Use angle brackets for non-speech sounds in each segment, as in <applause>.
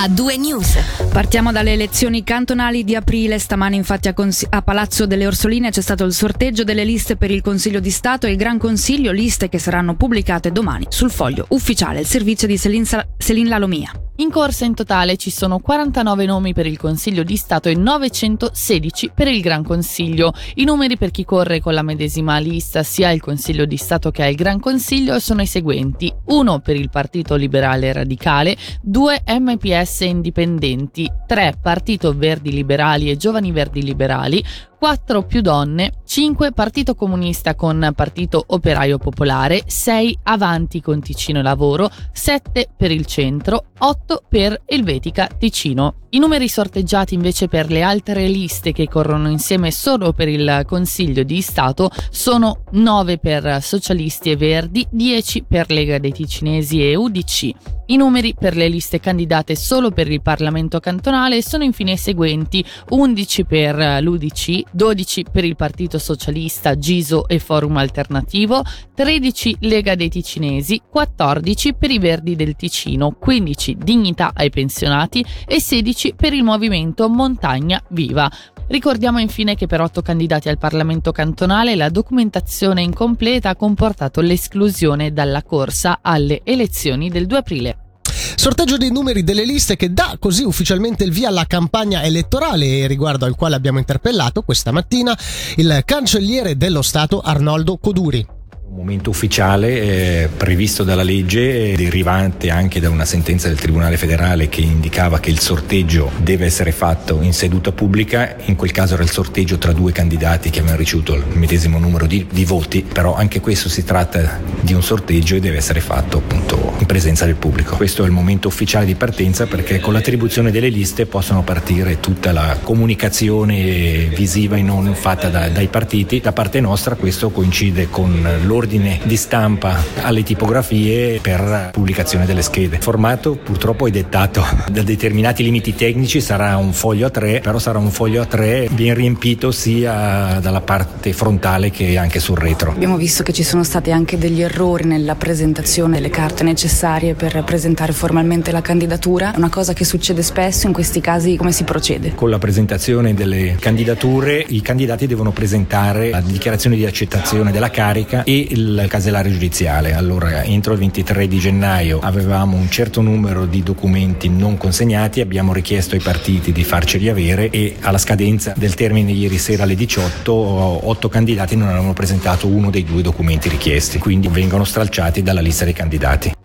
a due news. Partiamo dalle elezioni cantonali di aprile. Stamane infatti a, Cons- a, Palazzo delle Orsoline c'è stato il sorteggio delle liste per il Consiglio di Stato e il Gran Consiglio, liste che saranno pubblicate domani sul foglio ufficiale, il servizio di Selin, Sa- Selin Lalomia. In corsa in totale ci sono 49 nomi per il Consiglio di Stato e 916 per il Gran Consiglio. I numeri per chi corre con la medesima lista sia il Consiglio di Stato che il Gran Consiglio sono i seguenti. 1 per il Partito Liberale Radicale, 2 MPS Indipendenti, 3 Partito Verdi Liberali e Giovani Verdi Liberali, 4 più donne, 5 Partito Comunista con Partito Operaio Popolare, 6 Avanti con Ticino Lavoro, 7 per il centro, 8 per Elvetica Ticino. I numeri sorteggiati invece per le altre liste che corrono insieme solo per il Consiglio di Stato sono 9 per Socialisti e Verdi, 10 per Lega dei Ticinesi e UDC. I numeri per le liste candidate solo per il Parlamento cantonale sono infine i seguenti: 11 per l'UDC, 12 per il Partito Socialista, Giso e Forum Alternativo, 13 Lega dei Ticinesi, 14 per i Verdi del Ticino, 15 Dignità ai pensionati e 16 per il Movimento Montagna Viva. Ricordiamo infine che per otto candidati al Parlamento cantonale la documentazione incompleta ha comportato l'esclusione dalla corsa alle elezioni del 2 aprile. Sorteggio dei numeri delle liste che dà così ufficialmente il via alla campagna elettorale riguardo al quale abbiamo interpellato questa mattina il cancelliere dello Stato Arnoldo Coduri. Un momento ufficiale eh, previsto dalla legge, derivante anche da una sentenza del Tribunale federale che indicava che il sorteggio deve essere fatto in seduta pubblica, in quel caso era il sorteggio tra due candidati che avevano ricevuto il medesimo numero di, di voti, però anche questo si tratta di un sorteggio e deve essere fatto appunto in presenza del pubblico. Questo è il momento ufficiale di partenza perché con l'attribuzione delle liste possono partire tutta la comunicazione visiva e non fatta da, dai partiti. Da parte nostra questo coincide con l'ordine ordine di stampa alle tipografie per pubblicazione delle schede. Il formato purtroppo è dettato <laughs> da determinati limiti tecnici, sarà un foglio a tre, però sarà un foglio a tre ben riempito sia dalla parte frontale che anche sul retro. Abbiamo visto che ci sono stati anche degli errori nella presentazione delle carte necessarie per presentare formalmente la candidatura, una cosa che succede spesso, in questi casi come si procede? Con la presentazione delle candidature i candidati devono presentare la dichiarazione di accettazione della carica e il casellario giudiziale. Allora, entro il 23 di gennaio avevamo un certo numero di documenti non consegnati, abbiamo richiesto ai partiti di farceli avere e alla scadenza del termine ieri sera alle 18 otto candidati non avevano presentato uno dei due documenti richiesti, quindi vengono stralciati dalla lista dei candidati.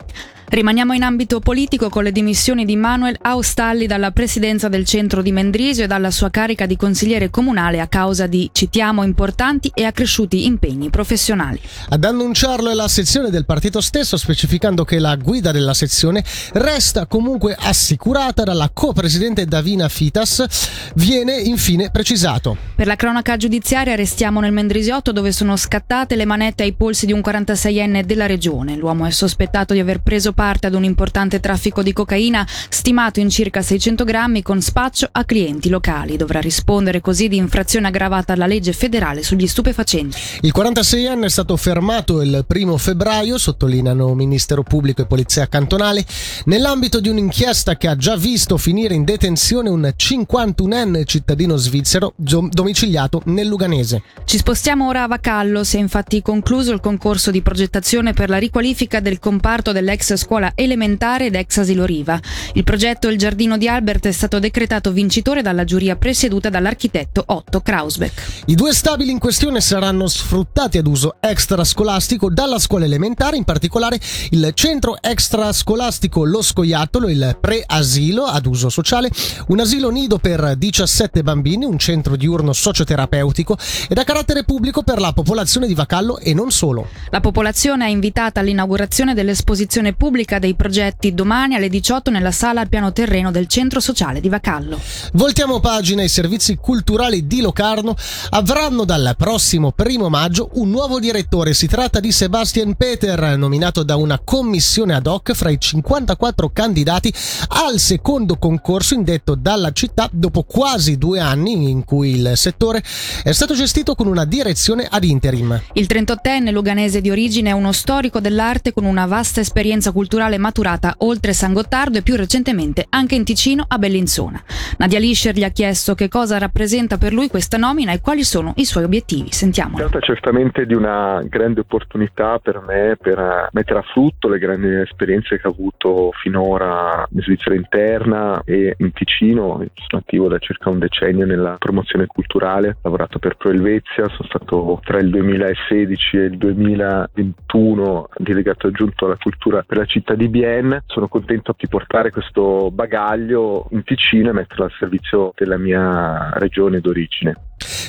Rimaniamo in ambito politico con le dimissioni di Manuel Austalli dalla presidenza del centro di Mendrisio e dalla sua carica di consigliere comunale a causa di, citiamo, importanti e accresciuti impegni professionali. Ad annunciarlo è la sezione del partito stesso, specificando che la guida della sezione resta comunque assicurata dalla co-presidente Davina Fitas. Viene infine precisato. Per la cronaca giudiziaria restiamo nel Mendrisiotto dove sono scattate le manette ai polsi di un 46enne della regione. L'uomo è sospettato di aver preso parte parte ad un importante traffico di cocaina stimato in circa 600 grammi con spaccio a clienti locali. Dovrà rispondere così di infrazione aggravata alla legge federale sugli stupefacenti. Il 46enne è stato fermato il primo febbraio, sottolineano Ministero Pubblico e Polizia Cantonale, nell'ambito di un'inchiesta che ha già visto finire in detenzione un 51enne cittadino svizzero domiciliato nel Luganese. Ci spostiamo ora a Vacallo, si è infatti concluso il concorso di progettazione per la riqualifica del comparto dell'ex scuola elementare ed ex asilo Riva. Il progetto Il giardino di Albert è stato decretato vincitore dalla giuria presieduta dall'architetto Otto Krausbeck. I due stabili in questione saranno sfruttati ad uso extrascolastico dalla scuola elementare, in particolare il centro extrascolastico Lo Scoiattolo, il pre-asilo ad uso sociale, un asilo nido per 17 bambini, un centro diurno socioterapeutico ed a carattere pubblico per la popolazione di Vacallo e non solo. La popolazione è invitata all'inaugurazione dell'esposizione pubblica pubblica dei progetti domani alle 18 nella sala al piano terreno del centro sociale di Vacallo. Voltiamo pagina, i servizi culturali di Locarno avranno dal prossimo primo maggio un nuovo direttore. Si tratta di Sebastian Peter, nominato da una commissione ad hoc fra i 54 candidati al secondo concorso indetto dalla città dopo quasi due anni in cui il settore è stato gestito con una direzione ad interim. Il 38enne luganese di origine è uno storico dell'arte con una vasta esperienza culturale culturale maturata oltre San Gottardo e più recentemente anche in Ticino a Bellinzona. Nadia Lischer gli ha chiesto che cosa rappresenta per lui questa nomina e quali sono i suoi obiettivi. Sentiamo. Si tratta certamente di una grande opportunità per me per mettere a frutto le grandi esperienze che ho avuto finora in Svizzera interna e in Ticino. Sono attivo da circa un decennio nella promozione culturale, ho lavorato per Pro Elvezia, sono stato tra il 2016 e il 2021 delegato aggiunto alla cultura per la città di Bienne. Sono contento di portare questo bagaglio in Ticino e metterlo al servizio della mia regione d'origine.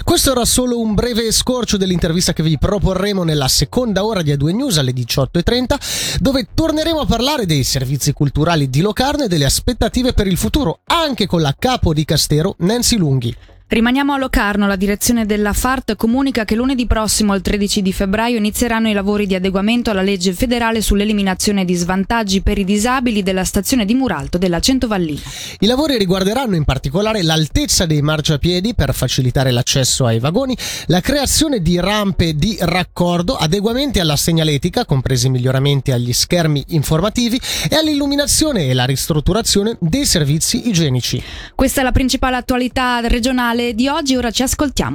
Questo era solo un breve scorcio dell'intervista che vi proporremo nella seconda ora di A2 News alle 18.30, dove torneremo a parlare dei servizi culturali di Locarno e delle aspettative per il futuro, anche con la capo di Castero Nancy Lunghi. Rimaniamo a Locarno, la direzione della FART comunica che lunedì prossimo, il 13 di febbraio, inizieranno i lavori di adeguamento alla legge federale sull'eliminazione di svantaggi per i disabili della stazione di Muralto della Centovallina. I lavori riguarderanno in particolare l'altezza dei marciapiedi per facilitare l'accesso ai vagoni, la creazione di rampe di raccordo, adeguamenti alla segnaletica, compresi miglioramenti agli schermi informativi e all'illuminazione e la ristrutturazione dei servizi igienici. Questa è la principale attualità regionale di oggi, ora ci ascoltiamo